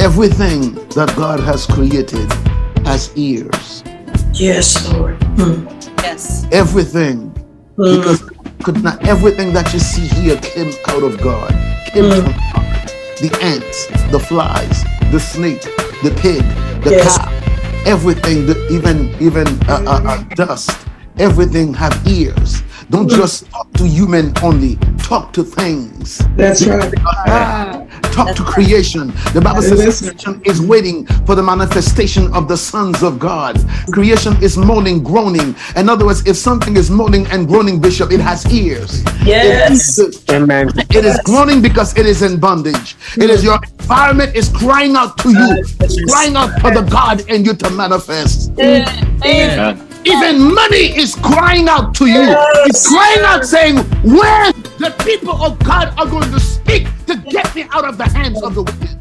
Everything that God has created has ears. Yes, Lord. Mm. Yes. Everything. Mm. Because could not everything that you see here came out of God. Came Mm. from God. The ants, the flies, the snake, the pig, the Yes. cow, everything, the, even even uh, uh, uh, dust, everything have ears. Don't Mm. just talk to human only. Talk to things. That's right. Ah, talk to creation. The Bible says Listen. creation is waiting for the manifestation of the sons of God. Creation is moaning, groaning. In other words, if something is moaning and groaning, Bishop, it has ears. Yes. It, Amen. it is groaning because it is in bondage. It is your environment is crying out to you. It's crying out for the God in you to manifest. Amen. Even money is crying out to you. It's crying out saying, when the people of God are going to speak to get me out of the hands of the wicked.